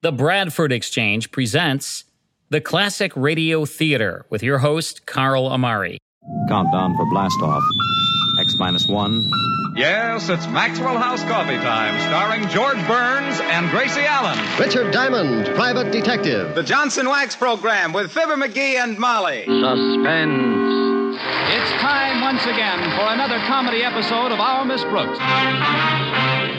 The Bradford Exchange presents the Classic Radio Theater with your host, Carl Amari. Countdown for blast off. X minus one. Yes, it's Maxwell House Coffee Time, starring George Burns and Gracie Allen. Richard Diamond, private detective. The Johnson Wax Program with Fibber McGee and Molly. Suspense. It's time once again for another comedy episode of Our Miss Brooks.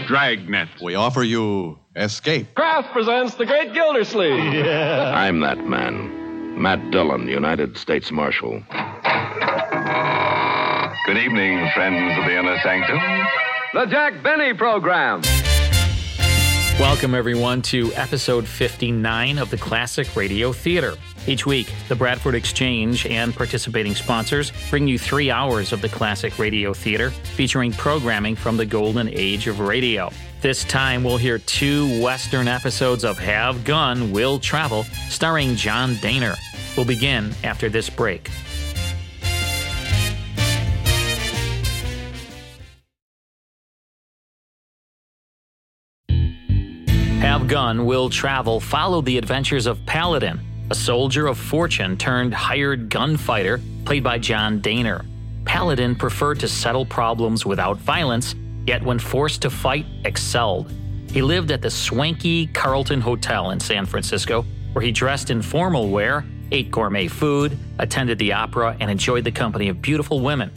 Dragnet. We offer you Escape. Kraft presents The Great Gildersleeve. I'm that man. Matt Dillon, United States Marshal. Good evening, friends of the inner sanctum. The Jack Benny Program. Welcome, everyone, to episode 59 of the Classic Radio Theater. Each week, the Bradford Exchange and participating sponsors bring you three hours of the Classic Radio Theater featuring programming from the golden age of radio. This time, we'll hear two Western episodes of Have Gun, Will Travel, starring John Dehner. We'll begin after this break. Have Gun, Will Travel followed the adventures of Paladin, a soldier of fortune turned hired gunfighter played by John Dehner. Paladin preferred to settle problems without violence, yet when forced to fight, excelled. He lived at the swanky Carlton Hotel in San Francisco, where he dressed in formal wear, ate gourmet food, attended the opera, and enjoyed the company of beautiful women.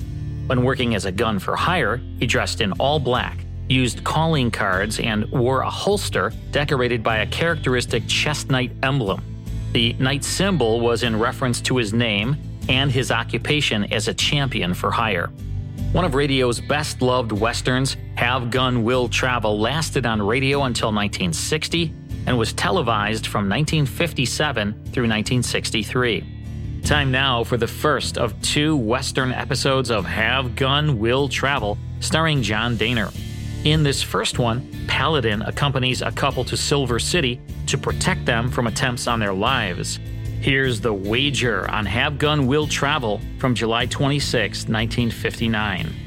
When working as a gun for hire, he dressed in all black, used calling cards, and wore a holster decorated by a characteristic chess knight emblem. The knight symbol was in reference to his name and his occupation as a champion for hire. One of radio's best loved westerns, Have Gun Will Travel, lasted on radio until 1960 and was televised from 1957 through 1963. Time now for the first of two western episodes of Have Gun Will Travel, starring John Dehner. In this first one, Paladin accompanies a couple to Silver City to protect them from attempts on their lives. Here's the wager on Have Gun Will Travel from July 26, 1959.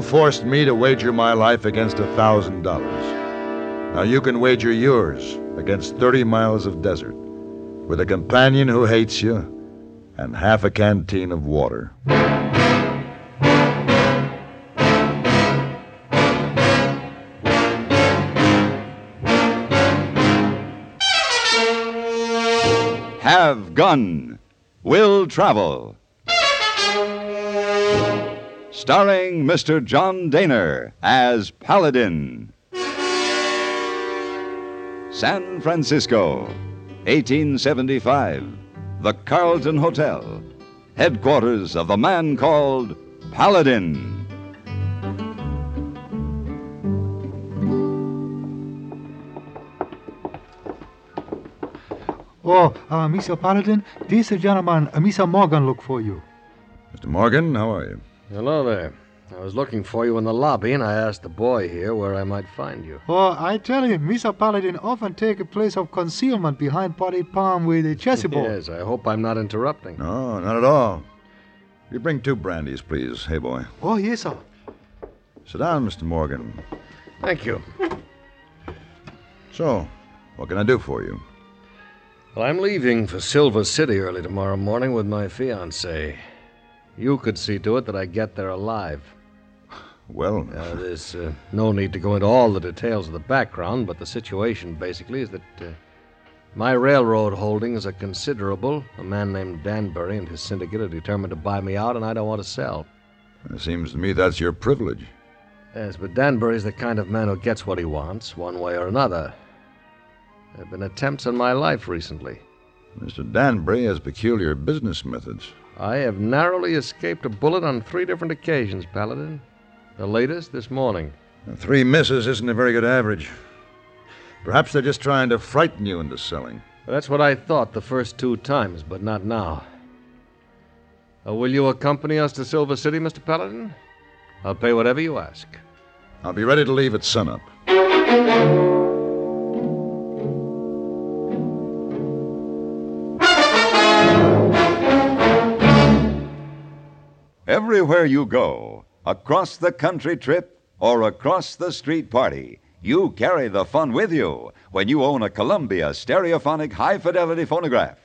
You forced me to wager my life against a thousand dollars. Now you can wager yours against 30 miles of desert with a companion who hates you and half a canteen of water. Have Gun, Will Travel. Starring Mr. John Dehner as Paladin. San Francisco, 1875. The Carlton Hotel, headquarters of the man called Paladin. Oh, uh, Mr. Paladin, this gentleman, uh, Mr. Morgan, look for you. Mr. Morgan, how are you? Hello there. I was looking for you in the lobby, and I asked the boy here where I might find you. Oh, I tell you, Mr. Paladin often take a place of concealment behind potted palm with a chessboard. yes, I hope I'm not interrupting. No, not at all. You bring two brandies, please. Hey, boy. Oh, yes, sir. Sit down, Mr. Morgan. Thank you. So, what can I do for you? Well, I'm leaving for Silver City early tomorrow morning with my fiancée. You could see to it that I get there alive. Well, uh, there's uh, no need to go into all the details of the background, but the situation basically is that uh, my railroad holdings are considerable. A man named Danbury and his syndicate are determined to buy me out, and I don't want to sell. It seems to me that's your privilege. Yes, but Danbury's the kind of man who gets what he wants, one way or another. There have been attempts on my life recently. Mr. Danbury has peculiar business methods. I have narrowly escaped a bullet on three different occasions, Paladin. The latest this morning. Three misses isn't a very good average. Perhaps they're just trying to frighten you into selling. That's what I thought the first two times, but not now. Uh, will you accompany us to Silver City, Mr. Paladin? I'll pay whatever you ask. I'll be ready to leave at sunup. Everywhere you go, across the country trip or across the street party, you carry the fun with you when you own a Columbia stereophonic high fidelity phonograph.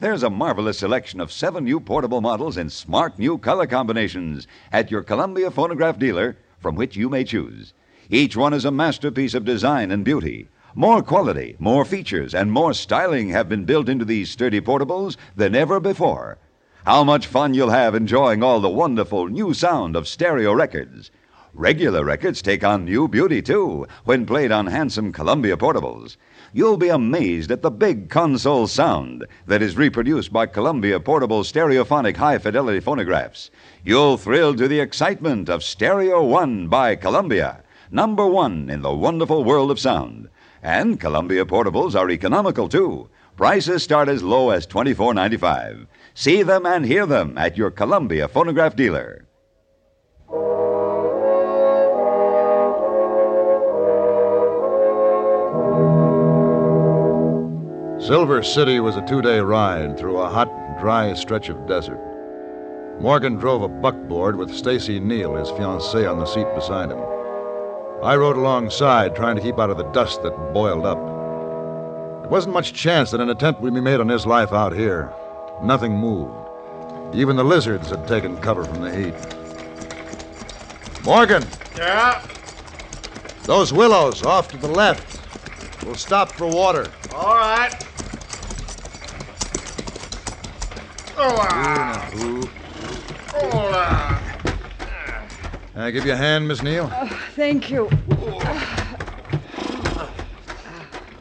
There's a marvelous selection of seven new portable models in smart new color combinations at your Columbia phonograph dealer from which you may choose. Each one is a masterpiece of design and beauty. More quality, more features, and more styling have been built into these sturdy portables than ever before. How much fun you'll have enjoying all the wonderful new sound of stereo records. Regular records take on new beauty, too, when played on handsome Columbia portables. You'll be amazed at the big console sound that is reproduced by Columbia portable stereophonic high fidelity phonographs. You'll thrill to the excitement of Stereo One by Columbia, number one in the wonderful world of sound. And Columbia portables are economical, too. Prices start as low as $24.95. See them and hear them at your Columbia phonograph dealer. Silver City was a two day ride through a hot, dry stretch of desert. Morgan drove a buckboard with Stacy Neal, his fiancée, on the seat beside him. I rode alongside, trying to keep out of the dust that boiled up. There wasn't much chance that an attempt would be made on his life out here. Nothing moved. Even the lizards had taken cover from the heat. Morgan! Yeah? Those willows off to the left. We'll stop for water. All right. Oh, ah. Can I give you a hand, Miss Neal? Oh, thank you.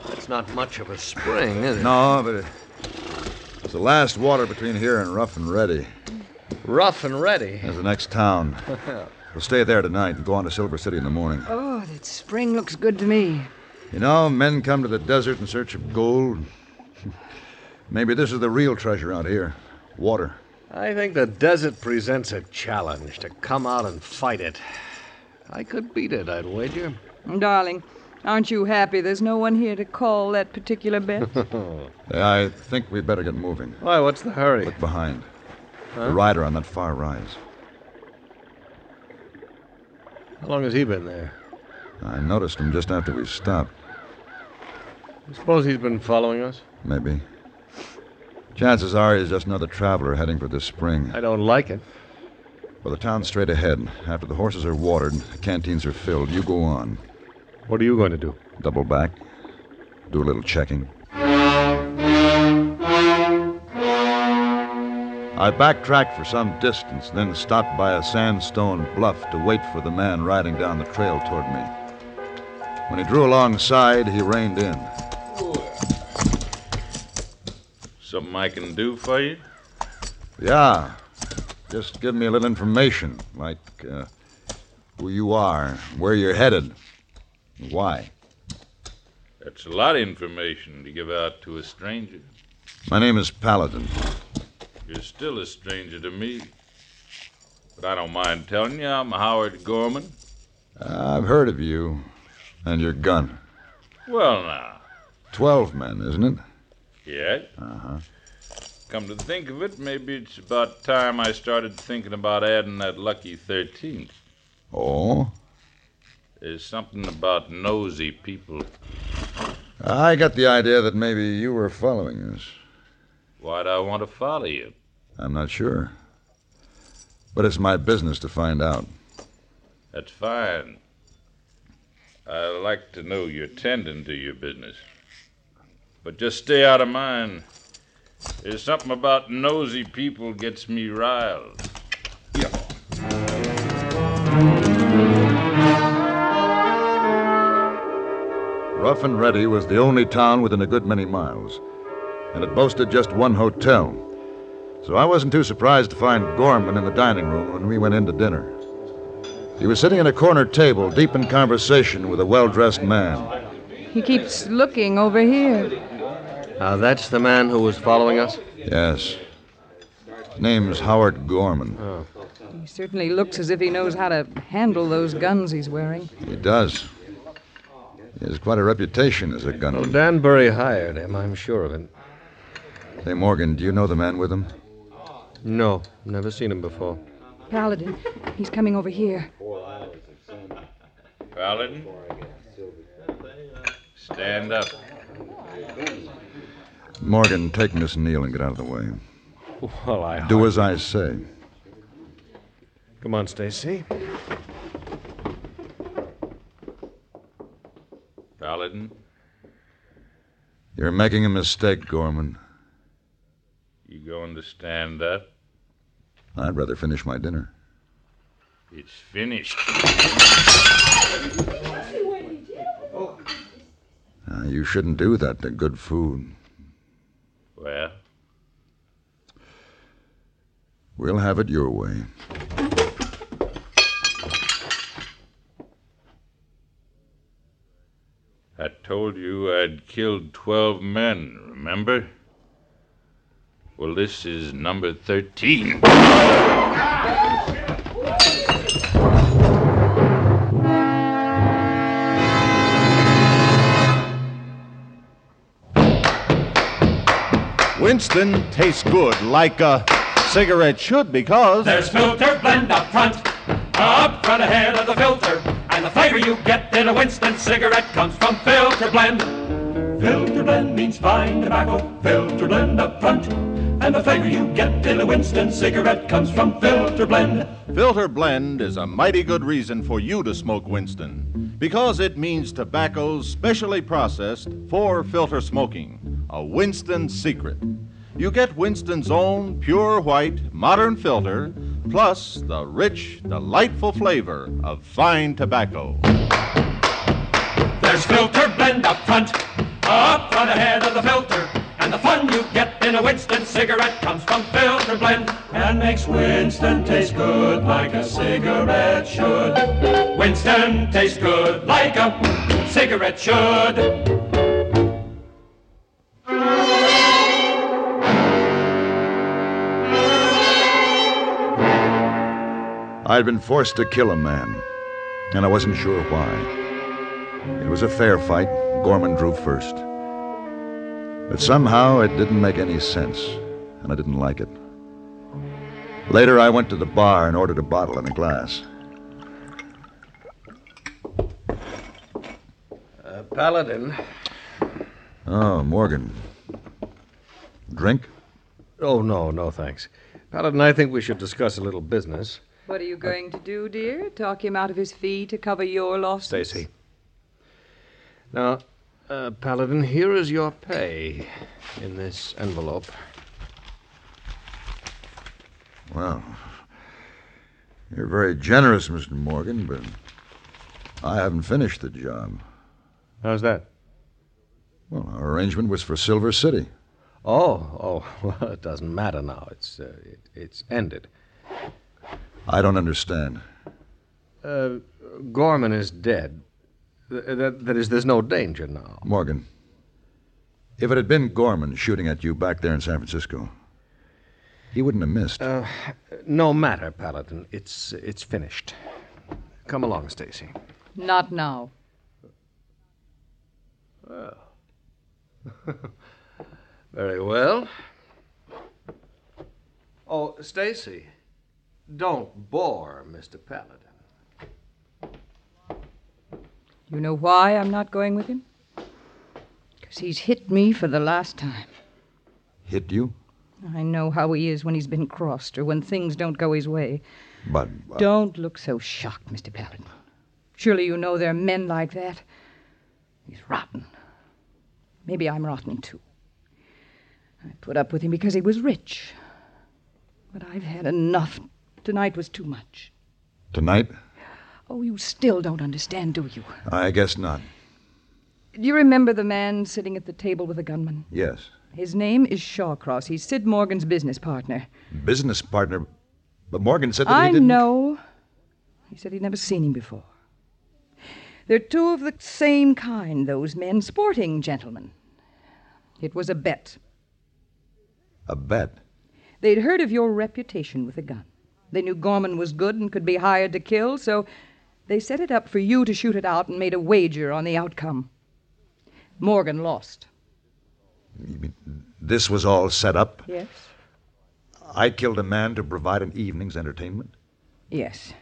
That's not much of a spring, is it? No, but it, it's the last water between here and Rough and Ready. Rough and Ready? That's the next town. we'll stay there tonight and go on to Silver City in the morning. Oh, that spring looks good to me. You know, men come to the desert in search of gold. Maybe this is the real treasure out here water. I think the desert presents a challenge to come out and fight it. I could beat it, I'd wager. Darling, aren't you happy there's no one here to call that particular bet? I think we'd better get moving. Why, what's the hurry? Look behind. Huh? The rider on that far rise. How long has he been there? I noticed him just after we stopped. You suppose he's been following us? Maybe. Chances are he's just another traveler heading for this spring. I don't like it. Well, the town's straight ahead. After the horses are watered, the canteens are filled, you go on. What are you going to do? Double back. Do a little checking. I backtracked for some distance, then stopped by a sandstone bluff to wait for the man riding down the trail toward me. When he drew alongside, he reined in. Something I can do for you? Yeah. Just give me a little information, like uh, who you are, where you're headed, and why. That's a lot of information to give out to a stranger. My name is Paladin. You're still a stranger to me. But I don't mind telling you I'm Howard Gorman. Uh, I've heard of you and your gun. Well, now. Twelve men, isn't it? Yes. Uh huh. Come to think of it, maybe it's about time I started thinking about adding that lucky 13th. Oh? There's something about nosy people. I got the idea that maybe you were following us. Why'd I want to follow you? I'm not sure. But it's my business to find out. That's fine. I like to know you're tending to your business. But just stay out of mine. There's something about nosy people gets me riled. Rough and Ready was the only town within a good many miles, and it boasted just one hotel. So I wasn't too surprised to find Gorman in the dining room when we went in to dinner. He was sitting at a corner table, deep in conversation with a well dressed man. He keeps looking over here. Now, that's the man who was following us? Yes. Name's Howard Gorman. Oh. He certainly looks as if he knows how to handle those guns he's wearing. He does. He has quite a reputation as a gunman. Well, Danbury hired him, I'm sure of it. Say, Morgan, do you know the man with him? No, never seen him before. Paladin. He's coming over here. Paladin? Stand up. Morgan, take Miss Neal and get out of the way. Well, I Do as I say. Come on, Stacy. Paladin, You're making a mistake, Gorman. you going to stand up? I'd rather finish my dinner. It's finished. Uh, you shouldn't do that to good food. Well, We'll have it your way. I told you I'd killed 12 men, remember? Well, this is number 13. Winston tastes good like a cigarette should because. There's filter blend up front, up front ahead of the filter. You get in a Winston cigarette comes from filter blend. Filter blend means fine tobacco, filter blend up front. And the flavor you get in a Winston cigarette comes from filter blend. Filter blend is a mighty good reason for you to smoke Winston because it means tobacco's specially processed for filter smoking. A Winston secret. You get Winston's own pure white modern filter plus the rich, delightful flavor of fine tobacco. There's filter blend up front, up front ahead of the filter. And the fun you get in a Winston cigarette comes from filter blend and makes Winston taste good like a cigarette should. Winston tastes good like a cigarette should. I'd been forced to kill a man, and I wasn't sure why. It was a fair fight. Gorman drew first. But somehow it didn't make any sense, and I didn't like it. Later, I went to the bar and ordered a bottle and a glass. Uh, Paladin. Oh, Morgan. Drink? Oh, no, no, thanks. Paladin, I think we should discuss a little business. What are you going to do, dear? Talk him out of his fee to cover your losses? Stacy. Now, uh, Paladin, here is your pay in this envelope. Well, you're very generous, Mr. Morgan, but I haven't finished the job. How's that? Well, our arrangement was for Silver City. Oh, oh, well, it doesn't matter now. It's uh, it, it's ended. I don't understand. Uh, Gorman is dead. That, that is, there's no danger now. Morgan, if it had been Gorman shooting at you back there in San Francisco, he wouldn't have missed. Uh, no matter, Paladin. It's it's finished. Come along, Stacy. Not now. Well. Very well. Oh, Stacy, don't bore Mr. Paladin. You know why I'm not going with him? Because he's hit me for the last time. Hit you? I know how he is when he's been crossed or when things don't go his way. But. uh, Don't look so shocked, Mr. Paladin. Surely you know there are men like that. He's rotten. Maybe I'm rotten, too. I put up with him because he was rich. But I've had enough. Tonight was too much. Tonight? Oh, you still don't understand, do you? I guess not. Do you remember the man sitting at the table with the gunman? Yes. His name is Shawcross. He's Sid Morgan's business partner. Business partner. But Morgan said that I he didn't. I know. He said he'd never seen him before. They're two of the same kind, those men, sporting gentlemen. It was a bet. A bet. They'd heard of your reputation with a gun. They knew Gorman was good and could be hired to kill, so they set it up for you to shoot it out and made a wager on the outcome. Morgan lost. This was all set up. Yes? I killed a man to provide an evening's entertainment. Yes.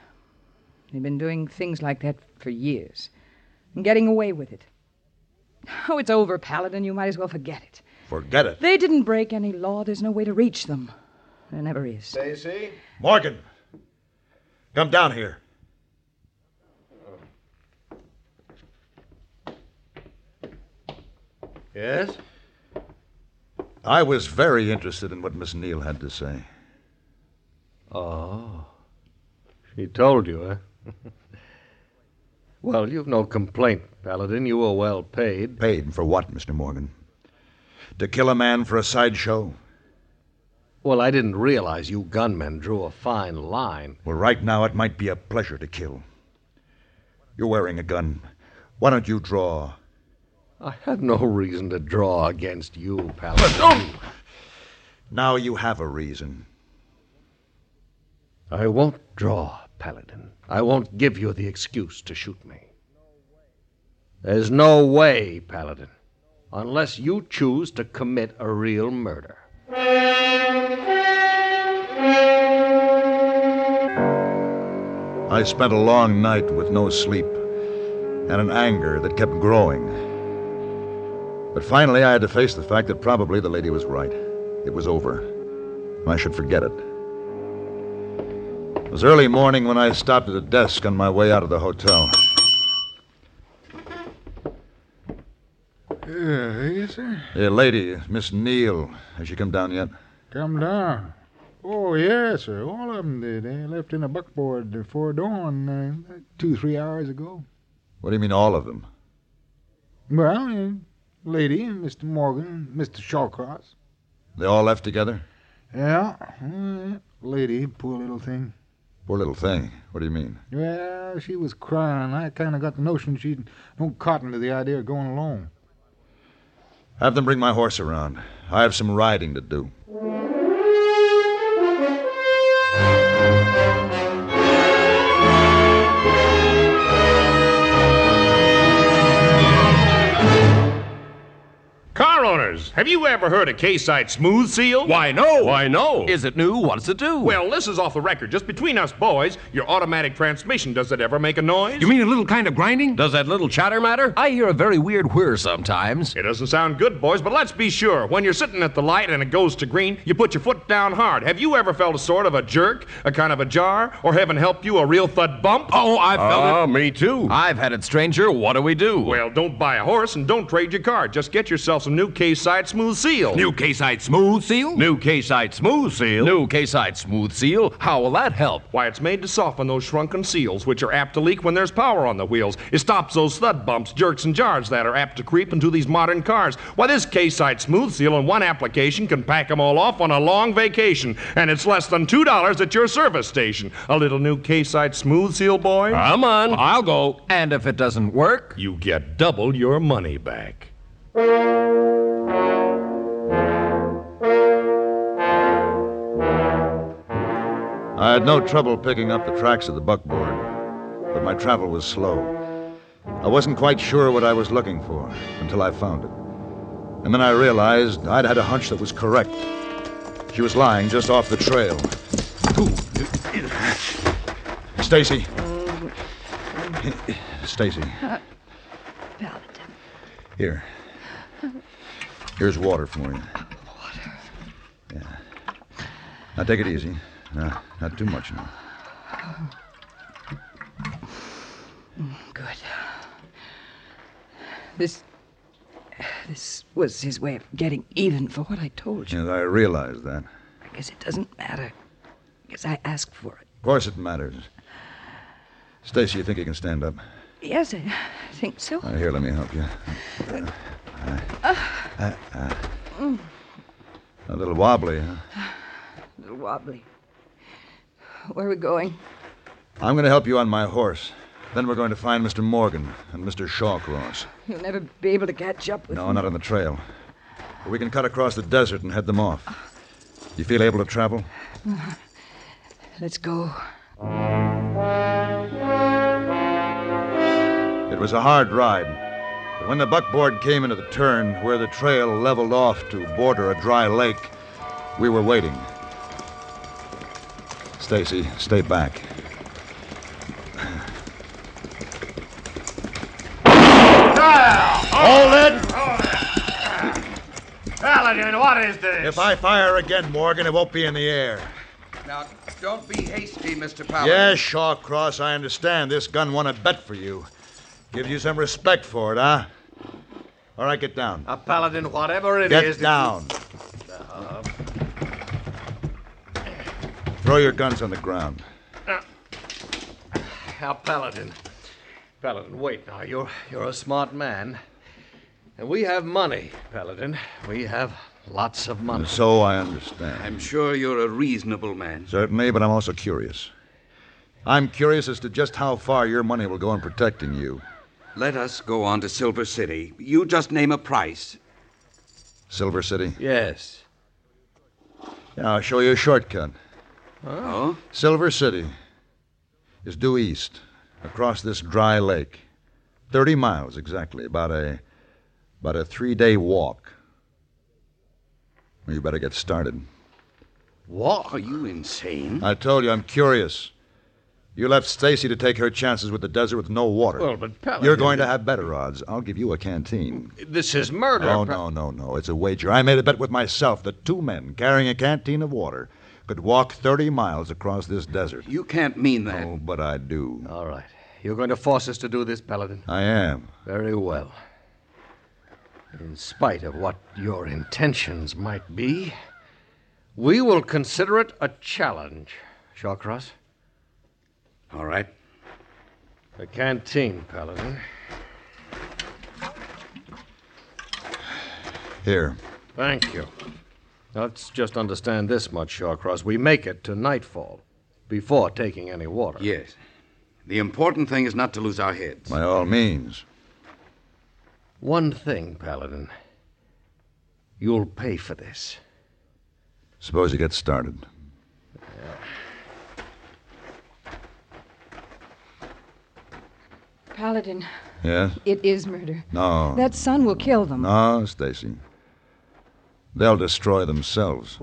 They've been doing things like that for years and getting away with it. Oh, it's over, Paladin. You might as well forget it. Forget it. They didn't break any law. There's no way to reach them. There never is. Stacy? Morgan! Come down here. Yes? I was very interested in what Miss Neal had to say. Oh. She told you, eh? well, you've no complaint, Paladin. You were well paid. Paid for what, Mr. Morgan? To kill a man for a sideshow? Well, I didn't realize you gunmen drew a fine line. Well, right now it might be a pleasure to kill. You're wearing a gun. Why don't you draw? I have no reason to draw against you, Paladin. Now you have a reason. I won't draw, Paladin. I won't give you the excuse to shoot me. There's no way, Paladin, unless you choose to commit a real murder. I spent a long night with no sleep and an anger that kept growing. But finally, I had to face the fact that probably the lady was right. It was over. I should forget it. It was early morning when I stopped at a desk on my way out of the hotel. Yeah, yes, sir. The lady, Miss Neal, has she come down yet? Come down. Oh, yes, sir. All of them did. They left in a buckboard before dawn uh, two, three hours ago. What do you mean, all of them? Well, uh, lady, Mr. Morgan, Mr. Shawcross. They all left together? Yeah. Uh, lady, poor little thing. Poor little thing. What do you mean? Well, she was crying. I kind of got the notion she'd no cotton to the idea of going alone. Have them bring my horse around. I have some riding to do. Car owners, have you ever heard of K-Site Smooth Seal? Why, no. Why, no. Is it new? What does it do? Well, this is off the record. Just between us boys, your automatic transmission, does it ever make a noise? You mean a little kind of grinding? Does that little chatter matter? I hear a very weird whir sometimes. It doesn't sound good, boys, but let's be sure. When you're sitting at the light and it goes to green, you put your foot down hard. Have you ever felt a sort of a jerk, a kind of a jar, or heaven help you, a real thud bump? Oh, I've felt Ah, it. me too. I've had it, stranger. What do we do? Well, don't buy a horse and don't trade your car. Just get yourself some new K-Site Smooth Seal. New K-Site Smooth Seal? New K-Site Smooth Seal. New K-Site Smooth Seal? How will that help? Why, it's made to soften those shrunken seals, which are apt to leak when there's power on the wheels. It stops those thud bumps, jerks, and jars that are apt to creep into these modern cars. Why, this K-Site Smooth Seal in one application can pack them all off on a long vacation, and it's less than $2 at your service station. A little new K-Site Smooth Seal, boy? Come on. I'll go. And if it doesn't work? You get double your money back. I had no trouble picking up the tracks of the buckboard, but my travel was slow. I wasn't quite sure what I was looking for until I found it. And then I realized I'd had a hunch that was correct. She was lying just off the trail. Stacy. Stacy. Uh, Here. Here's water for you. Water? Yeah. Now take it easy. No, not too much now. Good. This. This was his way of getting even for what I told you. Yes, I realize that. I guess it doesn't matter. Because I asked for it. Of course it matters. Stacy, you think you can stand up? Yes, I think so. Uh, here, let me help you. Uh, Uh, uh, uh, mm, a little wobbly, huh? a little wobbly. Where are we going? I'm going to help you on my horse. Then we're going to find Mr. Morgan and Mr. Shawcross. You'll never be able to catch up with No, them. not on the trail. But we can cut across the desert and head them off. You feel able to travel? Let's go. It was a hard ride. When the buckboard came into the turn where the trail leveled off to border a dry lake, we were waiting. Stacy, stay back. Hold it! Paladin, what is this? If I fire again, Morgan, it won't be in the air. Now, don't be hasty, Mr. Paladin. Yes, Shawcross, I understand. This gun won a bet for you. Gives you some respect for it, huh? All right, get down. A paladin, whatever it get is. Get down. Uh, Throw your guns on the ground. Uh, a paladin. Paladin, wait now. You're you're a smart man. And we have money, Paladin. We have lots of money. So I understand. I'm sure you're a reasonable man. Certainly, but I'm also curious. I'm curious as to just how far your money will go in protecting you. Let us go on to Silver City. You just name a price. Silver City? Yes. Yeah, I'll show you a shortcut. Oh? Silver City is due east, across this dry lake. Thirty miles exactly, about a about a three-day walk. Well, you better get started. Walk? Are you insane? I told you I'm curious. You left Stacy to take her chances with the desert with no water. Well, but Paladin... You're going to have better odds. I'll give you a canteen. This is murder. Oh, no, no, no. It's a wager. I made a bet with myself that two men carrying a canteen of water could walk 30 miles across this desert. You can't mean that. Oh, but I do. All right. You're going to force us to do this, Paladin? I am. Very well. In spite of what your intentions might be, we will consider it a challenge. Shawcross? All right. The canteen, Paladin. Here. Thank you. Let's just understand this much, Shawcross. We make it to nightfall before taking any water. Yes. The important thing is not to lose our heads. By all means. One thing, Paladin. You'll pay for this. Suppose you get started. Paladin. Yes? It is murder. No. That sun will kill them. No, Stacy. They'll destroy themselves.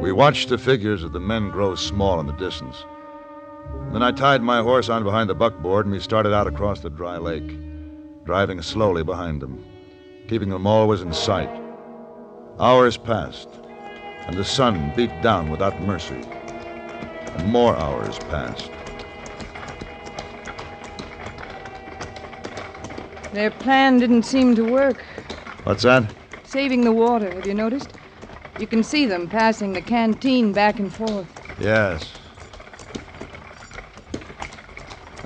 We watched the figures of the men grow small in the distance. Then I tied my horse on behind the buckboard and we started out across the dry lake, driving slowly behind them, keeping them always in sight. Hours passed, and the sun beat down without mercy. And more hours passed. Their plan didn't seem to work. What's that? Saving the water, have you noticed? You can see them passing the canteen back and forth. Yes.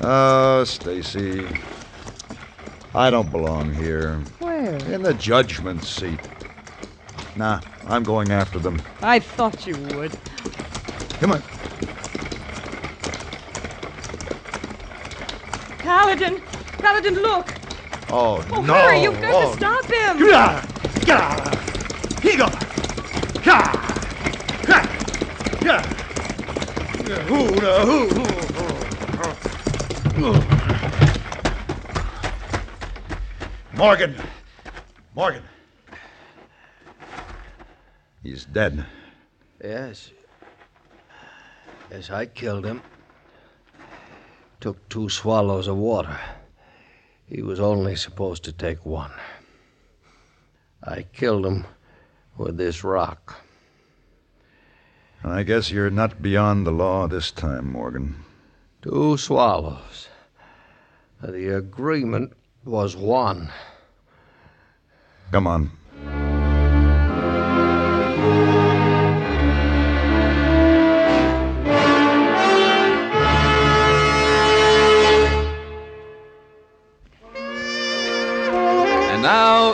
Oh, Stacy. I don't belong here. Where? In the judgment seat. Nah, I'm going after them. I thought you would. Come on. Paladin! Paladin, look! Oh, oh no! Hurry, you've got oh. to stop him! Here go! Ha! Ha! Yeah! Who the who? Morgan! Morgan! He's dead. Yes. Yes, I killed him. Took two swallows of water. He was only supposed to take one. I killed him with this rock. I guess you're not beyond the law this time, Morgan. Two swallows. The agreement was one. Come on.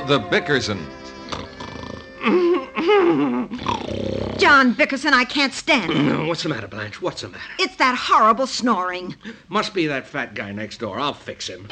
Now, the Bickerson. John Bickerson, I can't stand it. What's the matter, Blanche? What's the matter? It's that horrible snoring. Must be that fat guy next door. I'll fix him.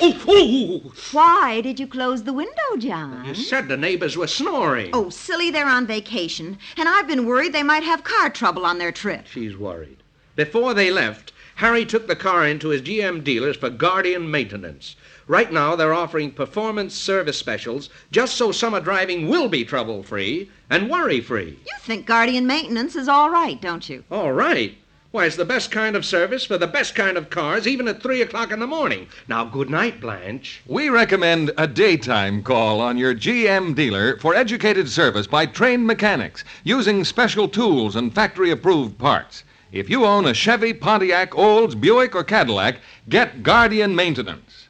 Oh, oh! Why did you close the window, John? You said the neighbors were snoring. Oh, silly, they're on vacation. And I've been worried they might have car trouble on their trip. She's worried. Before they left, Harry took the car into his GM dealers for Guardian maintenance. Right now, they're offering performance service specials just so summer driving will be trouble free and worry free. You think Guardian maintenance is all right, don't you? All right. Why, it's the best kind of service for the best kind of cars, even at 3 o'clock in the morning. Now, good night, Blanche. We recommend a daytime call on your GM dealer for educated service by trained mechanics using special tools and factory approved parts. If you own a Chevy, Pontiac, Olds, Buick, or Cadillac, get Guardian Maintenance.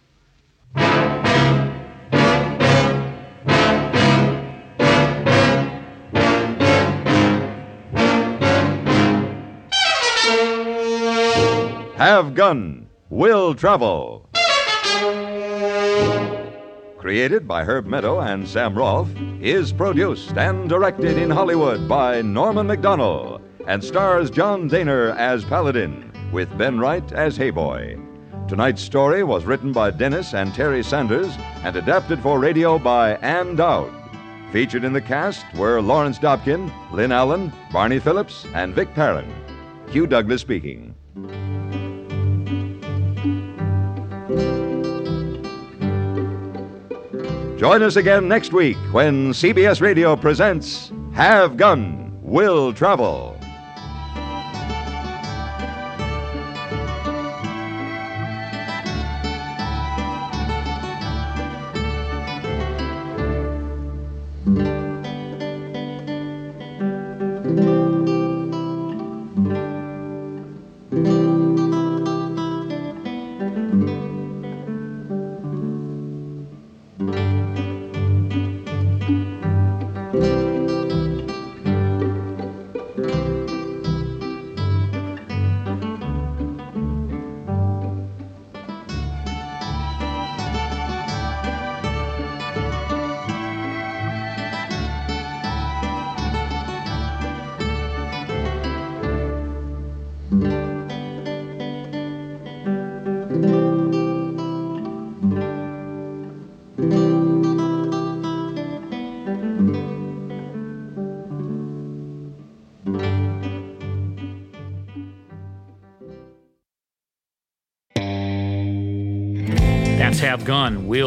Have Gun, Will Travel. Created by Herb Meadow and Sam Rolfe, is produced and directed in Hollywood by Norman McDonnell and stars John Dehner as Paladin, with Ben Wright as Hey Boy. Tonight's story was written by Dennis and Terry Sanders and adapted for radio by Ann Dowd. Featured in the cast were Lawrence Dobkin, Lynn Allen, Barney Phillips, and Vic Perrin. Hugh Douglas speaking. Join us again next week when CBS Radio presents Have Gun, Will Travel.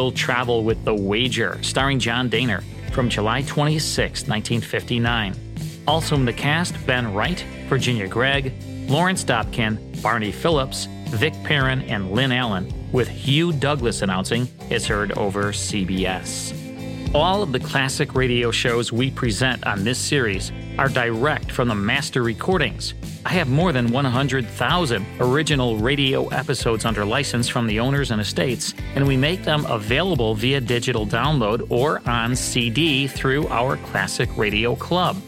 Will Travel with the Wager, starring John Dehner, from July 26, 1959. Also in the cast, Ben Wright, Virginia Gregg, Lawrence Dobkin, Barney Phillips, Vic Perrin, and Lynn Allen, with Hugh Douglas announcing, is heard over CBS. All of the classic radio shows we present on this series are direct from the master recordings. I have more than 100,000 original radio episodes under license from the owners and estates, and we make them available via digital download or on CD through our Classic Radio Club.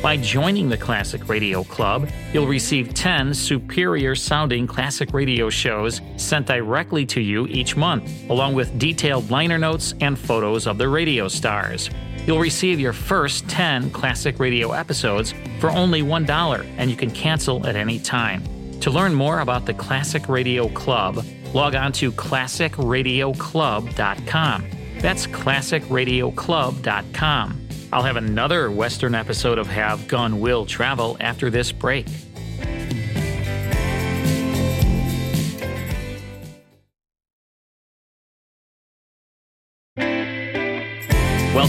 By joining the Classic Radio Club, you'll receive 10 superior sounding classic radio shows sent directly to you each month, along with detailed liner notes and photos of the radio stars. You'll receive your first 10 classic radio episodes for only $1, and you can cancel at any time. To learn more about the Classic Radio Club, log on to classicradioclub.com. That's classicradioclub.com. I'll have another Western episode of Have Gun Will Travel after this break.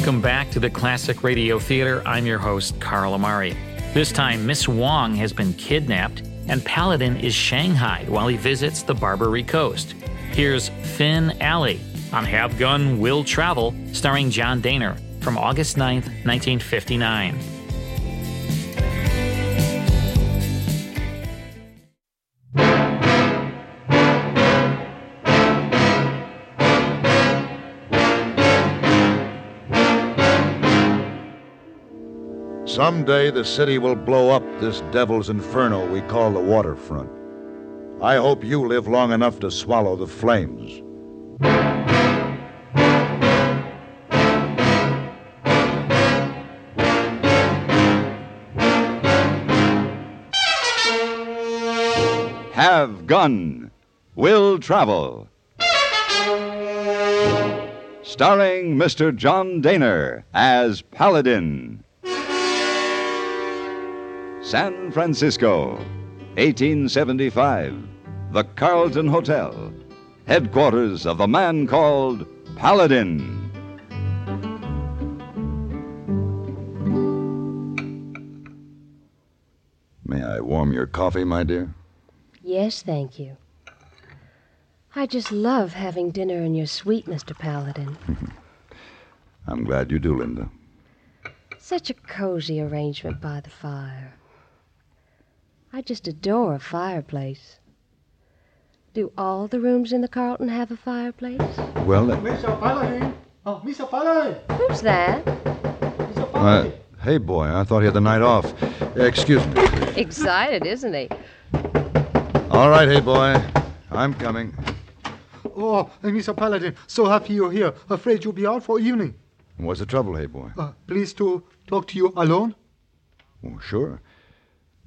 Welcome back to the Classic Radio Theater. I'm your host, Carl Amari. This time, Miss Wong has been kidnapped, and Paladin is shanghaied while he visits the Barbary Coast. Here's Finn Alley on Have Gun Will Travel, starring John Dehner, from August 9th, 1959. Someday the city will blow up this devil's inferno we call the waterfront. I hope you live long enough to swallow the flames. Have Gun, Will Travel. Starring Mr. John Dehner as Paladin. San Francisco, 1875. The Carlton Hotel, headquarters of the man called Paladin. May I warm your coffee, my dear? Yes, thank you. I just love having dinner in your suite, Mr. Paladin. I'm glad you do, Linda. Such a cozy arrangement by the fire. I just adore a fireplace. Do all the rooms in the Carlton have a fireplace? Well, that- Mr. Paladin! Oh, Mr. Paladin! Who's that? uh, Hey Boy, I thought he had the night off. Excuse me. Excited, isn't he? All right, Hey Boy. I'm coming. Oh, Mr. Paladin, so happy you're here. Afraid you'll be out for evening. What's the trouble, Hey Boy? Uh, please to talk to you alone? Oh, sure.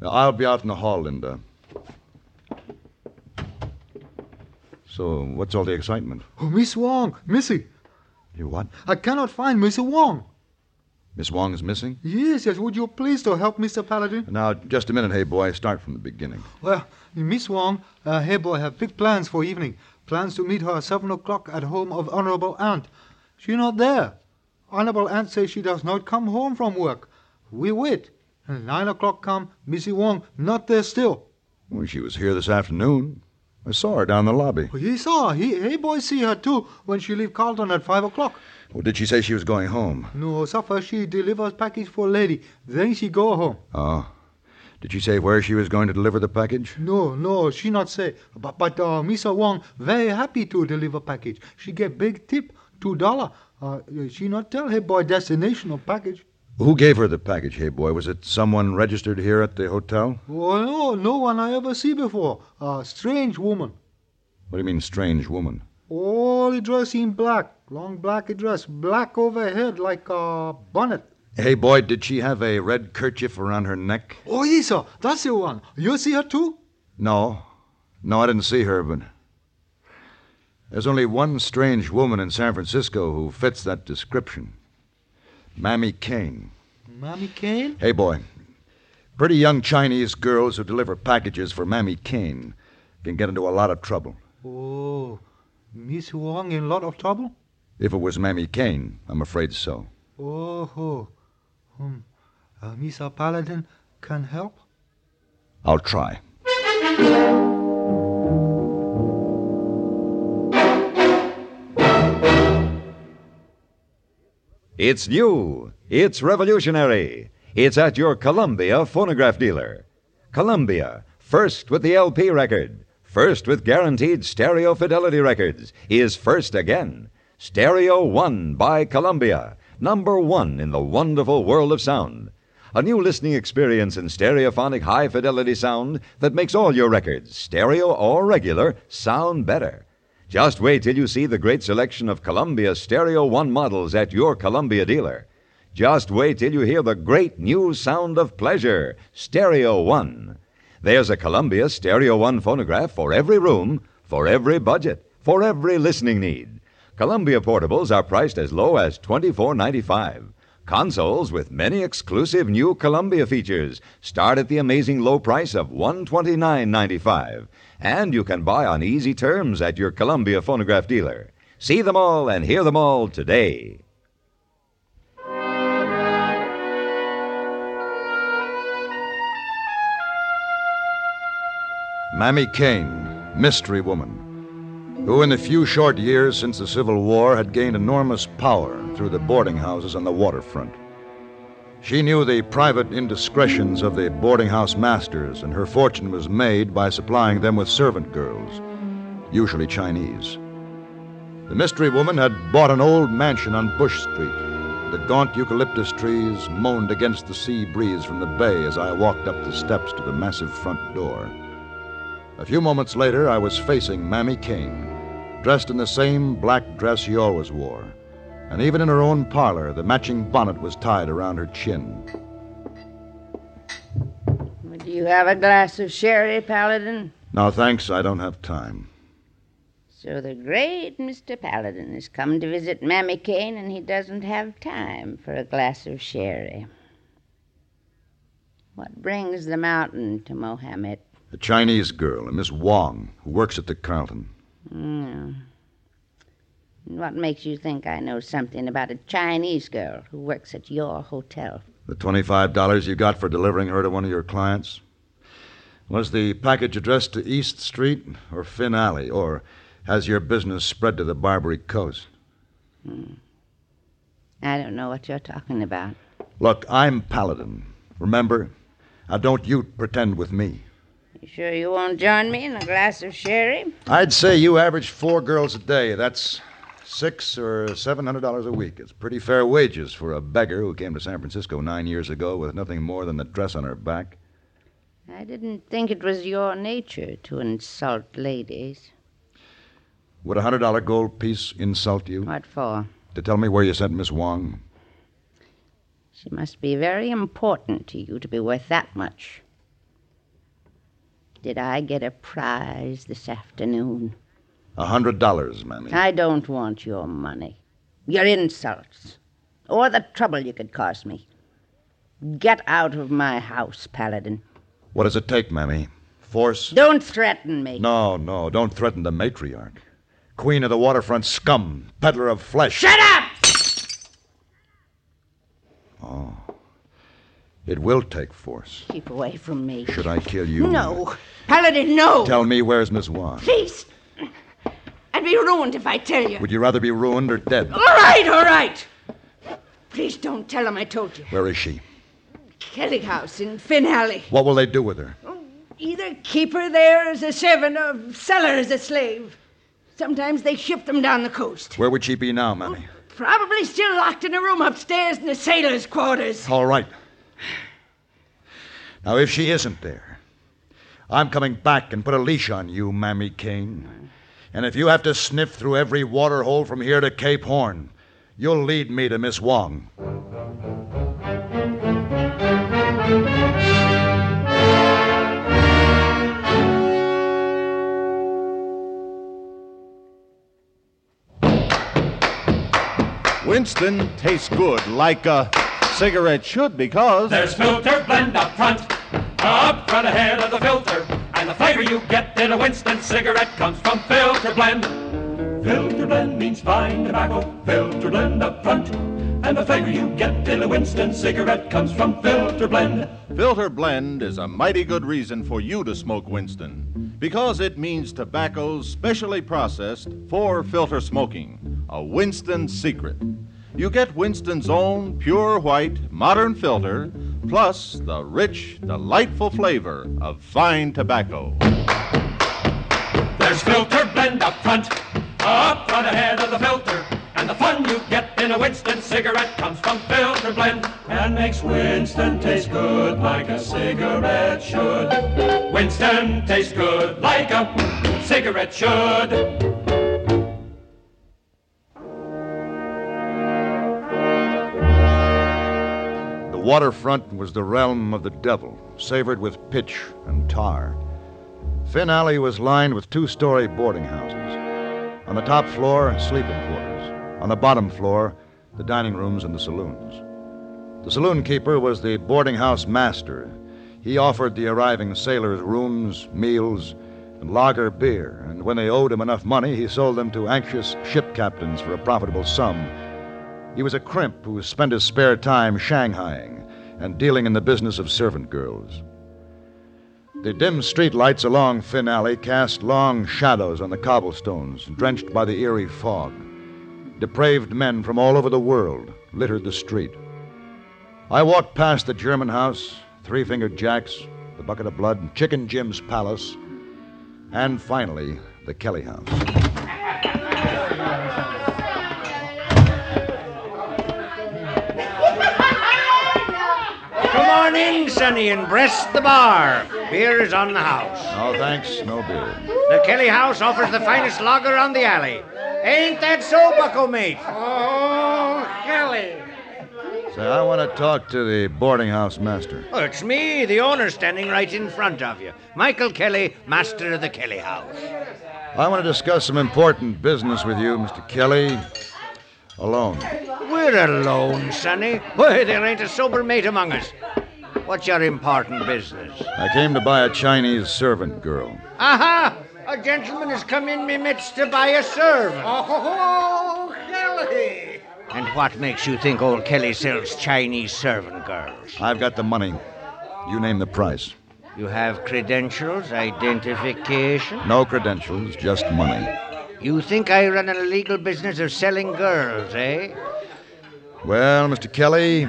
I'll be out in the hall, Linda. So, what's all the excitement? Oh, Miss Wong, Missy. You what? I cannot find Miss Wong. Miss Wong is missing? Yes, yes. Would you please to help Mr. Paladin? Now, just a minute, Hey Boy. Start from the beginning. Well, Miss Wong, uh, Hey Boy, have big plans for evening. Plans to meet her at seven o'clock at home of Honorable Aunt. She not there. Honorable Aunt says she does not come home from work. We wait. And nine o'clock come, Missy Wong not there still. Well, she was here this afternoon. I saw her down the lobby. He saw. He, Hey Boy, see her too when she leave Carlton at five o'clock. Well, did she say she was going home? No, suffer she delivers package for lady. Then she go home. Oh. Did she say where she was going to deliver the package? No, no, she not say. But but uh, Missa Wong very happy to deliver package. She get big tip, two dollar. Uh, she not tell her boy destination of package. Who gave her the package, Hey Boy? Was it someone registered here at the hotel? Oh no, no one I ever see before. A strange woman. What do you mean, strange woman? All dressed in black, long black dress, black overhead like a bonnet. Hey Boy, did she have a red kerchief around her neck? Oh, yes, sir. That's the one. You see her too? No. No, I didn't see her, but. There's only one strange woman in San Francisco who fits that description Mammy Kane. Mammy Kane? Hey Boy. Pretty young Chinese girls who deliver packages for Mammy Kane can get into a lot of trouble. Oh, Miss Wong in a lot of trouble? If it was Mammy Kane, I'm afraid so. Oh, oh. Hmm. Uh, Mr. Paladin can help? I'll try. It's new. It's revolutionary. It's at your Columbia phonograph dealer. Columbia, first with the LP record, first with guaranteed stereo fidelity records, is first again. Stereo One by Columbia, number one in the wonderful world of sound. A new listening experience in stereophonic high fidelity sound that makes all your records, stereo or regular, sound better. Just wait till you see the great selection of Columbia Stereo One models at your Columbia dealer. Just wait till you hear the great new sound of pleasure, Stereo One. There's a Columbia Stereo One phonograph for every room, for every budget, for every listening need. Columbia portables are priced as low as $24.95. Consoles with many exclusive new Columbia features start at the amazing low price of $129.95. And you can buy on easy terms at your Columbia phonograph dealer. See them all and hear them all today. Mammy Kane, mystery woman, who in the few short years since the Civil War had gained enormous power through the boarding houses on the waterfront. She knew the private indiscretions of the boarding house masters, and her fortune was made by supplying them with servant girls, usually Chinese. The mystery woman had bought an old mansion on Bush Street. The gaunt eucalyptus trees moaned against the sea breeze from the bay as I walked up the steps to the massive front door. A few moments later, I was facing Mammy Kane, dressed in the same black dress she always wore. And even in her own parlor, the matching bonnet was tied around her chin. Would you have a glass of sherry, Paladin? No, thanks, I don't have time. So the great Mr. Paladin has come to visit Mammy Kane, and he doesn't have time for a glass of sherry. What brings the mountain to Mohammed? A Chinese girl, a Miss Wong, who works at the Carlton. Mm. What makes you think I know something about a Chinese girl who works at your hotel? The $25 you got for delivering her to one of your clients? Was the package addressed to East Street or Finn Alley, or has your business spread to the Barbary Coast? Hmm. I don't know what you're talking about. Look, I'm Paladin. Remember? Now, don't you pretend with me. You sure you won't join me in a glass of sherry? I'd say you average four girls a day. That's six or seven hundred dollars a week. It's pretty fair wages for a beggar who came to San Francisco nine years ago with nothing more than the dress on her back. I didn't think it was your nature to insult ladies. Would a hundred dollar gold piece insult you? What for? To tell me where you sent Miss Wong? She must be very important to you to be worth that much. Did I get a prize this afternoon? A hundred dollars, Mammy. I don't want your money, your insults, or the trouble you could cause me. Get out of my house, Paladin. What does it take, Mammy? Force? Don't threaten me. No, no, don't threaten the matriarch. Queen of the waterfront scum, peddler of flesh. Shut up! Oh. It will take force. Keep away from me. Should I kill you? No. Paladin, no. Tell me where's Miss Wong. Please. I'd be ruined if I tell you. Would you rather be ruined or dead? All right, all right. Please don't tell him I told you. Where is she? Kelly House in Finn Alley. What will they do with her? Either keep her there as a servant or sell her as a slave. Sometimes they ship them down the coast. Where would she be now, Mammy? Probably still locked in a room upstairs in the sailors' quarters. All right. Now, if she isn't there, I'm coming back and put a leash on you, Mammy Kane. And if you have to sniff through every water hole from here to Cape Horn, you'll lead me to Miss Wong. Winston tastes good like a cigarette should because. There's filter blend up front, up front ahead of the filter. And the flavor you get in a Winston cigarette comes from filter blend. Filter blend means fine tobacco, filter blend up front. And the flavor you get in a Winston cigarette comes from filter blend. Filter Blend is a mighty good reason for you to smoke Winston because it means tobacco's specially processed for filter smoking, a Winston secret. You get Winston's own pure white modern filter plus the rich, delightful flavor of fine tobacco. There's filter blend up front, up front ahead of the filter. And the fun you get in a Winston cigarette comes from filter blend and makes Winston taste good like a cigarette should. Winston tastes good like a cigarette should. Waterfront was the realm of the devil, savored with pitch and tar. Finn Alley was lined with two story boarding houses. On the top floor, sleeping quarters. On the bottom floor, the dining rooms and the saloons. The saloon keeper was the boarding house master. He offered the arriving sailors rooms, meals, and lager beer, and when they owed him enough money, he sold them to anxious ship captains for a profitable sum. He was a crimp who spent his spare time shanghaiing and dealing in the business of servant girls. The dim street lights along Finn Alley cast long shadows on the cobblestones, drenched by the eerie fog. Depraved men from all over the world littered the street. I walked past the German house, Three Fingered Jack's, the Bucket of Blood, Chicken Jim's Palace, and finally, the Kelly house. On in, Sonny, and breast the bar. Beer is on the house. No thanks, no beer. The Kelly House offers the finest lager on the alley. Ain't that so, Bucko mate? Oh, Kelly. Say, I want to talk to the boarding house master. Oh, it's me, the owner, standing right in front of you. Michael Kelly, master of the Kelly House. I want to discuss some important business with you, Mr. Kelly. Alone. We're alone, Sonny. Why, there ain't a sober mate among us. What's your important business? I came to buy a Chinese servant girl. Aha! A gentleman has come in me midst to buy a servant. Oh, Kelly! And what makes you think old Kelly sells Chinese servant girls? I've got the money. You name the price. You have credentials, identification? No credentials, just money. You think I run an illegal business of selling girls, eh? Well, Mr. Kelly,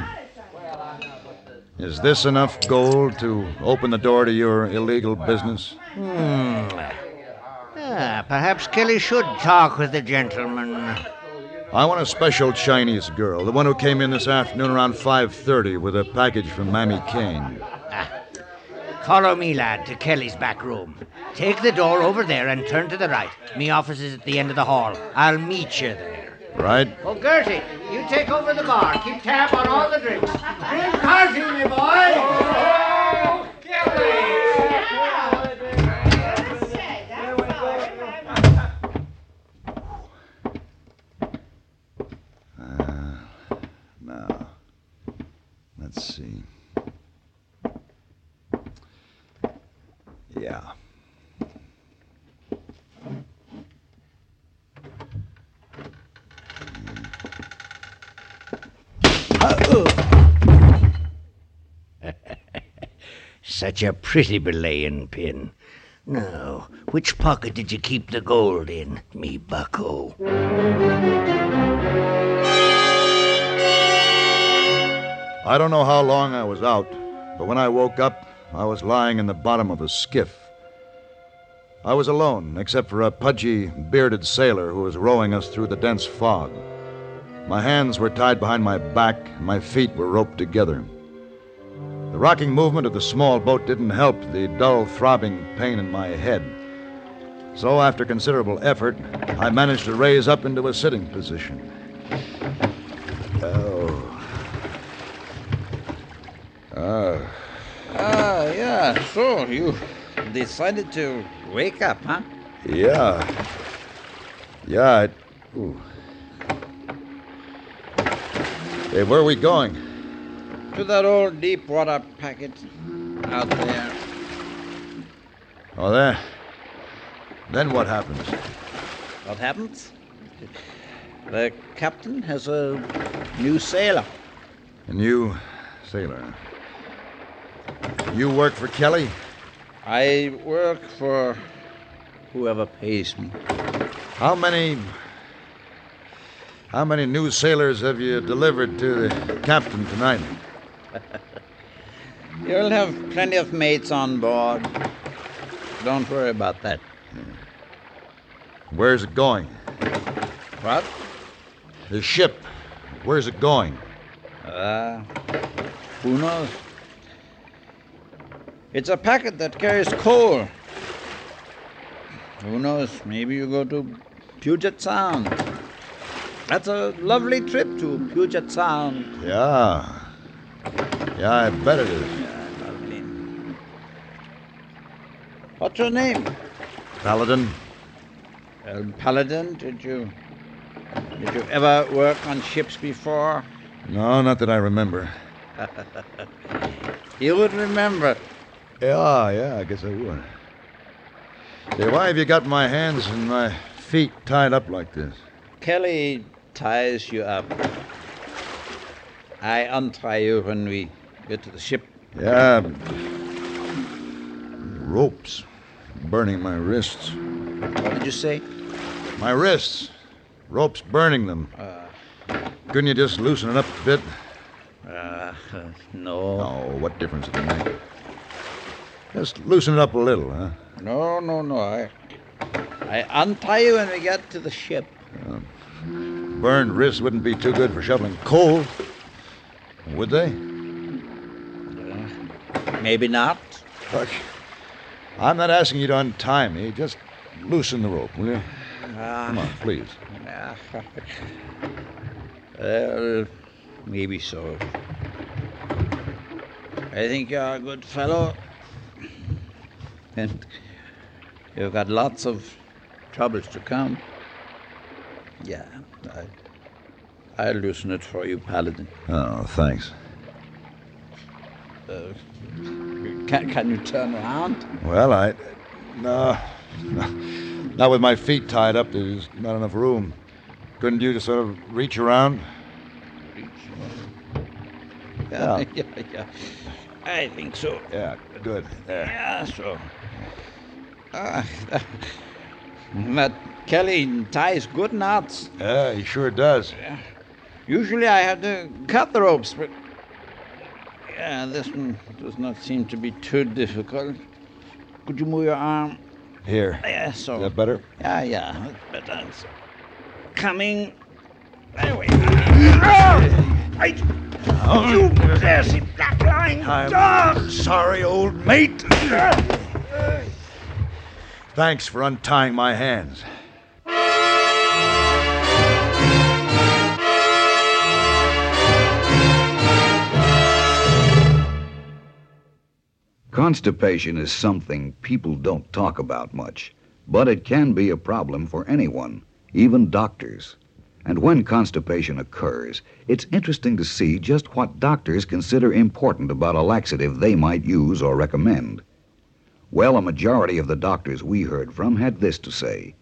is this enough gold to open the door to your illegal business? Hmm. Ah, perhaps Kelly should talk with the gentleman. I want a special Chinese girl, the one who came in this afternoon around 5:30 with a package from Mammy Kane. Follow me, lad, to Kelly's back room. Take the door over there and turn to the right. Me office is at the end of the hall. I'll meet you there. Right? Oh, Gertie, you take over the bar. Keep tab on all the drinks. Drink hearty, me boy. Oh, Uh, now, let's see. Yeah. Such a pretty belaying pin. Now, which pocket did you keep the gold in, me bucko? I don't know how long I was out, but when I woke up, I was lying in the bottom of a skiff. I was alone, except for a pudgy, bearded sailor who was rowing us through the dense fog. My hands were tied behind my back, and my feet were roped together. The rocking movement of the small boat didn't help the dull, throbbing pain in my head. So, after considerable effort, I managed to raise up into a sitting position. Oh. Ah. Ah, yeah, so you decided to wake up, huh? Yeah. Yeah, it. Ooh. Hey, where are we going? To that old deep water packet out there. Oh, there. Then what happens? What happens? The captain has a new sailor. A new sailor. You work for Kelly? I work for whoever pays me. How many. How many new sailors have you delivered to the captain tonight? You'll have plenty of mates on board. Don't worry about that. Where's it going? What? The ship. Where's it going? Uh, who knows? It's a packet that carries coal. Who knows? Maybe you go to Puget Sound. That's a lovely trip to Puget Sound. Yeah. Yeah, I bet it is. Yeah, lovely. What's your name? Paladin? Well, Paladin, did you did you ever work on ships before? No, not that I remember. you would remember. Yeah, yeah, I guess I would. Hey, why have you got my hands and my feet tied up like this? Kelly ties you up. I untie you when we get to the ship. Yeah. Ropes burning my wrists. What did you say? My wrists. Ropes burning them. Uh, Couldn't you just loosen it up a bit? Uh, no. Oh, what difference does it make? Just loosen it up a little, huh? No, no, no. I, I untie you when we get to the ship. Burned wrists wouldn't be too good for shoveling coal, would they? Uh, maybe not. Look, I'm not asking you to untie me. Just loosen the rope, will you? Uh, Come on, please. Uh, well, maybe so. I think you're a good fellow. And you've got lots of troubles to come. Yeah, I, I'll loosen it for you, Paladin. Oh, thanks. Uh, can, can you turn around? Well, I. No. Not with my feet tied up. There's not enough room. Couldn't you just sort of reach around? Yeah. yeah, yeah. I think so. Yeah, good. There. Yeah, so. Ah, that Kelly ties good knots. Yeah, he sure does. Usually I have to cut the ropes, but. Yeah, this one does not seem to be too difficult. Could you move your arm? Here. Yeah, so. Is that better? Yeah, yeah. That's better. It's coming. There we I, you nasty black-line dog! sorry, old mate. Thanks for untying my hands. Constipation is something people don't talk about much, but it can be a problem for anyone, even doctors. And when constipation occurs, it's interesting to see just what doctors consider important about a laxative they might use or recommend. Well, a majority of the doctors we heard from had this to say.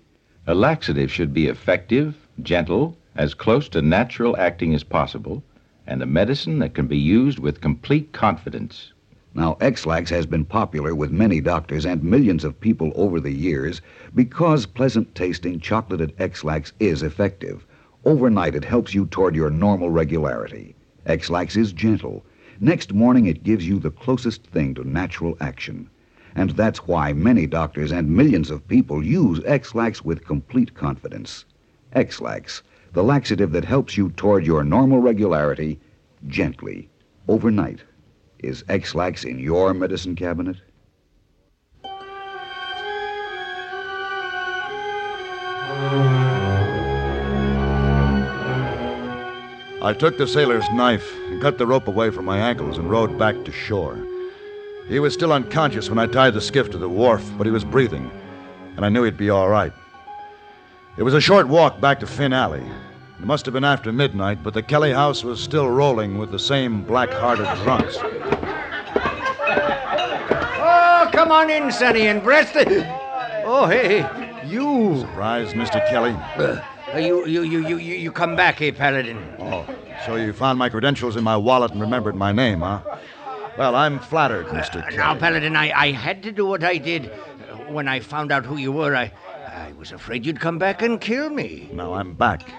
A laxative should be effective, gentle, as close to natural acting as possible, and a medicine that can be used with complete confidence. Now, Ex-Lax has been popular with many doctors and millions of people over the years because pleasant tasting chocolated Ex-Lax is effective. Overnight, it helps you toward your normal regularity. Ex-Lax is gentle. Next morning, it gives you the closest thing to natural action. And that's why many doctors and millions of people use Ex-Lax with complete confidence. Ex-Lax, the laxative that helps you toward your normal regularity gently, overnight. Is Ex-Lax in your medicine cabinet? I took the sailor's knife and cut the rope away from my ankles and rowed back to shore. He was still unconscious when I tied the skiff to the wharf, but he was breathing, and I knew he'd be all right. It was a short walk back to Finn Alley. It must have been after midnight, but the Kelly house was still rolling with the same black hearted drunks. Oh, come on in, Sonny, and breast it. Oh, hey, you. Surprised, Mr. Kelly? Uh, you, you, you, you, you you come back, here, Paladin? Oh, so you found my credentials in my wallet and remembered my name, huh? Well, I'm flattered, Mr. Kelly. Now, Paladin, I, I had to do what I did. Uh, When I found out who you were, I, I was afraid you'd come back and kill me. Now I'm back.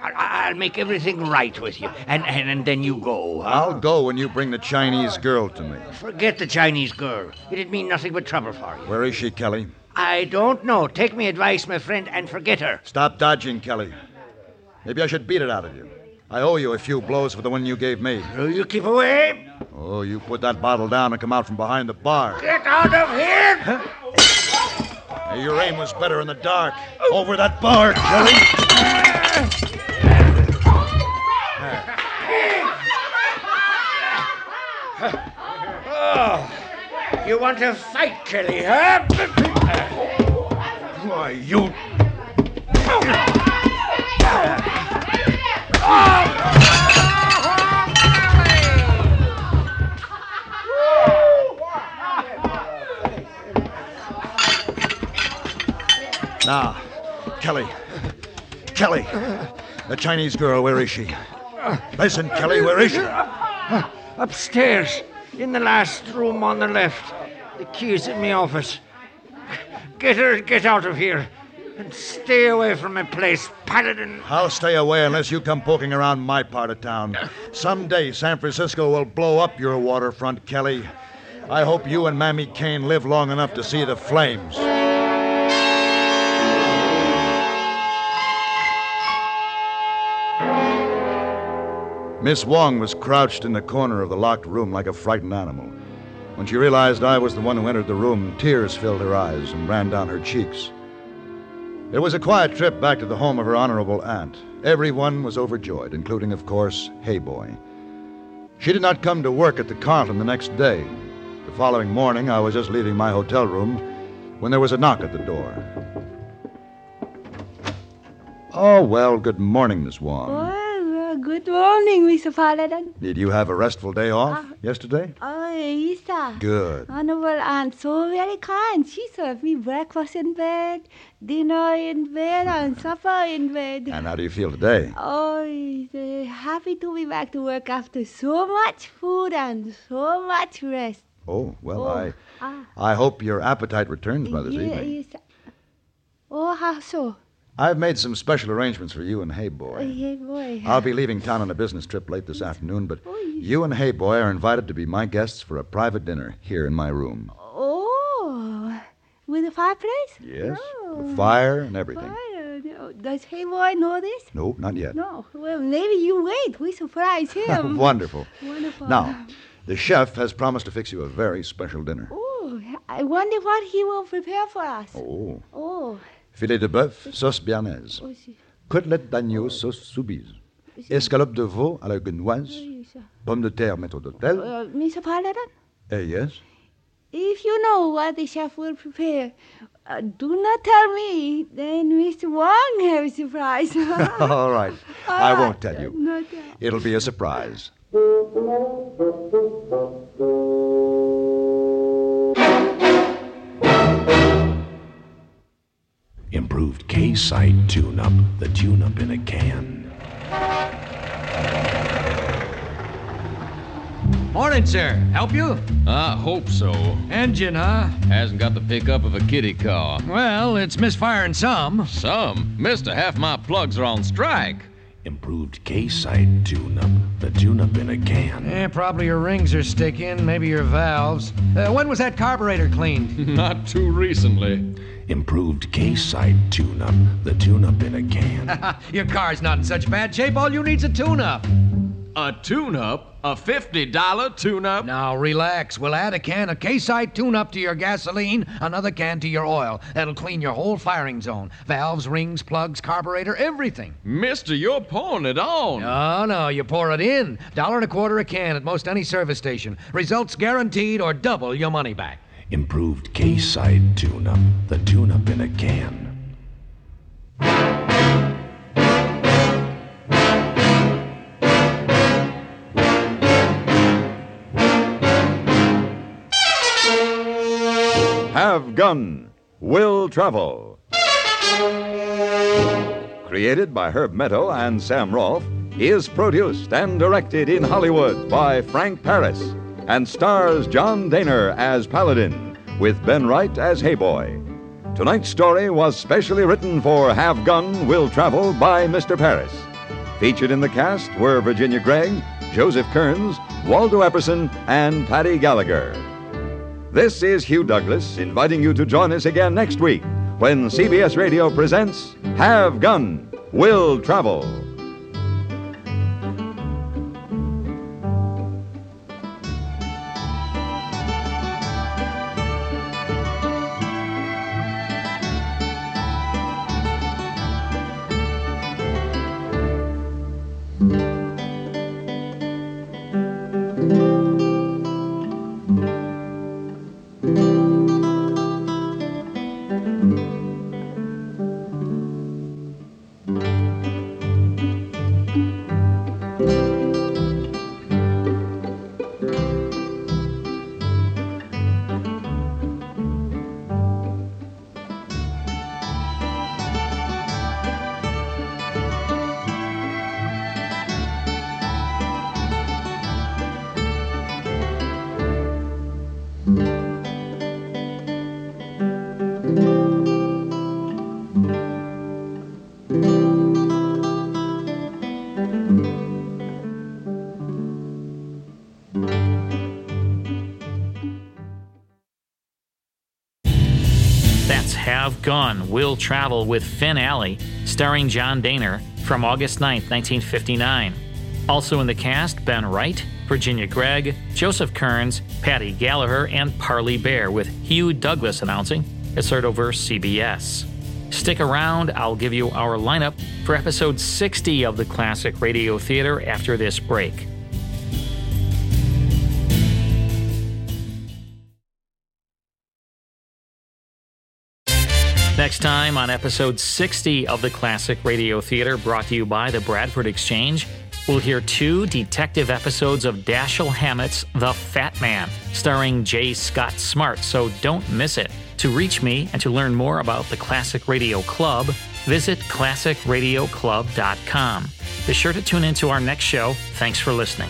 I'll make everything right with you, and, and, and then you go. huh? I'll go when you bring the Chinese girl to me. Forget the Chinese girl. It'd mean nothing but trouble for you. Where is she, Kelly? I don't know. Take me advice, my friend, and forget her. Stop dodging, Kelly. Maybe I should beat it out of you. I owe you a few blows for the one you gave me. Will you keep away? Oh, you put that bottle down and come out from behind the bar. Get out of here! Hey, your aim was better in the dark. Over that bar, Kelly. Oh, you want to fight, Kelly, huh? Why, you. Oh. Now, Kelly. Kelly. The Chinese girl, where is she? Listen, Kelly, where is she? Upstairs, in the last room on the left. The key's in my office. Get her, get out of here, and stay away from my place, Paladin. I'll stay away unless you come poking around my part of town. Someday San Francisco will blow up your waterfront, Kelly. I hope you and Mammy Kane live long enough to see the flames. Miss Wong was crouched in the corner of the locked room like a frightened animal. When she realized I was the one who entered the room, tears filled her eyes and ran down her cheeks. It was a quiet trip back to the home of her honorable aunt. Everyone was overjoyed, including, of course, Hey Boy. She did not come to work at the Carlton the next day. The following morning, I was just leaving my hotel room when there was a knock at the door. Oh, well, good morning, Miss Wong. Uh, good morning, Mr. Paladin. Did you have a restful day off yesterday? Oh, yes, sir. Good. Honorable Aunt, so very kind. She served me breakfast in bed, dinner in bed, and supper in bed. And how do you feel today? Oh, uh, happy to be back to work after so much food and so much rest. Oh, well, Oh, I ah. I hope your appetite returns by this Ye- evening. yes, sir. Oh, how so? I've made some special arrangements for you and Hey Oh, Boy. yeah, boy. I'll be leaving town on a business trip late this afternoon, but you and Hey Boy are invited to be my guests for a private dinner here in my room. Oh, with a fireplace? Yes, with oh. fire and everything. Fire. Oh, Does Hey Boy know this? No, not yet. No. Well, maybe you wait. We surprise him. Wonderful. Wonderful. Now, the chef has promised to fix you a very special dinner. Oh, I wonder what he will prepare for us. Oh. Oh. Filet de bœuf, sauce béarnaise. Oh. Côtelette d'agneau, sauce soubise. Escalope de veau à la guenoise. Yes. Pommes de terre, maître d'hôtel. Uh, Mr. Paladin, Eh, yes. if you know what the chef will prepare, uh, do not tell me. Then Mr. Wong have a surprise. All right. I won't tell you. Not tell. It'll be a surprise. Improved Casite tune up, the tune up in a can. Morning, sir. Help you? I hope so. Engine, huh? Hasn't got the pickup of a kitty car. Well, it's misfiring some. Some? Mister, half my plugs are on strike. Improved Casite tune up, the tune up in a can. Eh, probably your rings are sticking, maybe your valves. Uh, when was that carburetor cleaned? Not too recently. Improved Casite tune up, the tune up in a can. your car's not in such bad shape. All you need's a tune-up. A tune-up? A $50 tune-up? Now, relax. We'll add a can of Casite tune-up to your gasoline, another can to your oil. That'll clean your whole firing zone. Valves, rings, plugs, carburetor, everything. Mister, you're pouring it on. No, no, you pour it in. Dollar and a quarter a can at most any service station. Results guaranteed or double your money back. Improved Casite tune up, the tune up in a can. Have Gun Will Travel. Created by Herb Meadow and Sam Rolfe, is produced and directed in Hollywood by Frank Paris and stars John Dehner as Paladin with Ben Wright as Hey Boy. Tonight's story was specially written for Have Gun Will Travel by Mr. Paris. Featured in the cast were Virginia Gregg, Joseph Kearns, Waldo Epperson, and Patty Gallagher. This is Hugh Douglas inviting you to join us again next week when CBS Radio presents Have Gun, Will Travel. Have Gun, Will Travel with Finn Alley, starring John Dehner, from August 9, 1959. Also in the cast, Ben Wright, Virginia Gregg, Joseph Kearns, Patty Gallagher, and Parley Baer, with Hugh Douglas announcing. It's heard over CBS. Stick around, I'll give you our lineup for episode 60 of the Classic Radio Theater after this break. Next time on episode 60 of the Classic Radio Theater, brought to you by the Bradford Exchange, We'll hear two detective episodes of Dashiell Hammett's The Fat Man, starring J. Scott Smart, so don't miss it. To reach me and to learn more about the Classic Radio Club, visit classicradioclub.com. Be sure to tune into our next show. Thanks for listening.